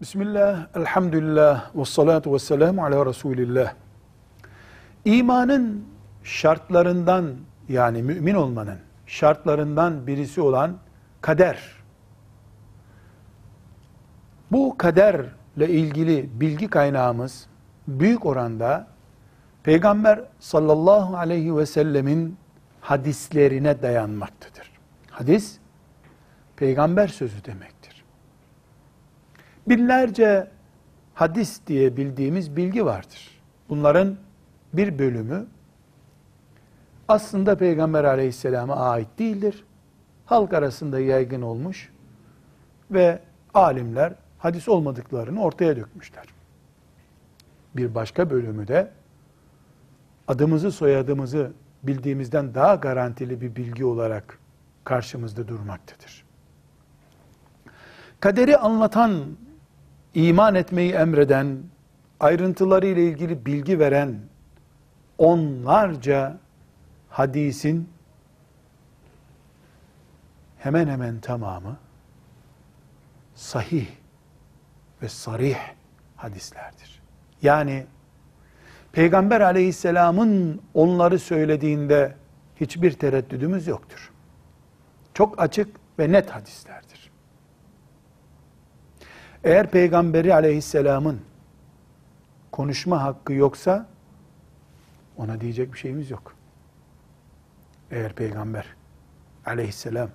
Bismillah, elhamdülillah, ve salatu ve selamu ala Resulillah. İmanın şartlarından yani mümin olmanın şartlarından birisi olan kader. Bu kaderle ilgili bilgi kaynağımız büyük oranda Peygamber sallallahu aleyhi ve sellemin hadislerine dayanmaktadır. Hadis, peygamber sözü demektir. Binlerce hadis diye bildiğimiz bilgi vardır. Bunların bir bölümü aslında Peygamber aleyhisselama ait değildir. Halk arasında yaygın olmuş ve alimler hadis olmadıklarını ortaya dökmüşler. Bir başka bölümü de adımızı soyadımızı bildiğimizden daha garantili bir bilgi olarak karşımızda durmaktadır. Kaderi anlatan, iman etmeyi emreden, ayrıntıları ile ilgili bilgi veren onlarca hadisin hemen hemen tamamı sahih ve sarih hadislerdir. Yani Peygamber aleyhisselamın onları söylediğinde hiçbir tereddüdümüz yoktur. Çok açık ve net hadislerdir. Eğer Peygamberi aleyhisselamın konuşma hakkı yoksa ona diyecek bir şeyimiz yok. Eğer peygamber aleyhisselam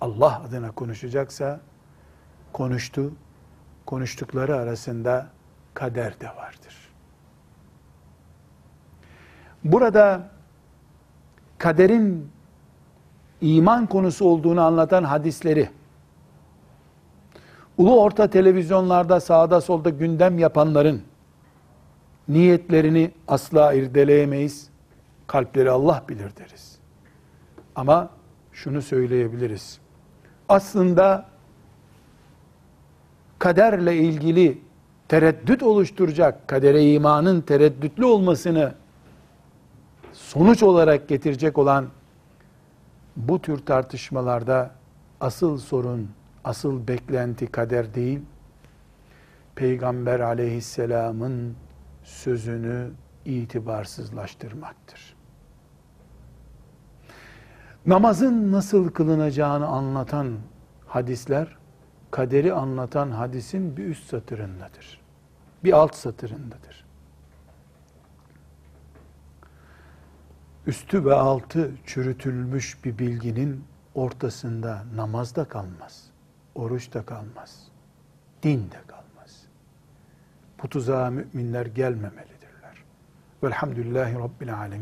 Allah adına konuşacaksa konuştu. Konuştukları arasında kader de vardır. Burada kaderin iman konusu olduğunu anlatan hadisleri ulu orta televizyonlarda sağda solda gündem yapanların niyetlerini asla irdeleyemeyiz. Kalpleri Allah bilir deriz. Ama şunu söyleyebiliriz. Aslında kaderle ilgili tereddüt oluşturacak, kadere imanın tereddütlü olmasını sonuç olarak getirecek olan bu tür tartışmalarda asıl sorun, asıl beklenti kader değil, Peygamber aleyhisselamın sözünü itibarsızlaştırmaktır. Namazın nasıl kılınacağını anlatan hadisler, kaderi anlatan hadisin bir üst satırındadır. Bir alt satırındadır. Üstü ve altı çürütülmüş bir bilginin ortasında namaz da kalmaz, oruç da kalmaz, din de kalmaz. Bu tuzağa müminler gelmemelidirler. Velhamdülillahi Rabbil Alemin.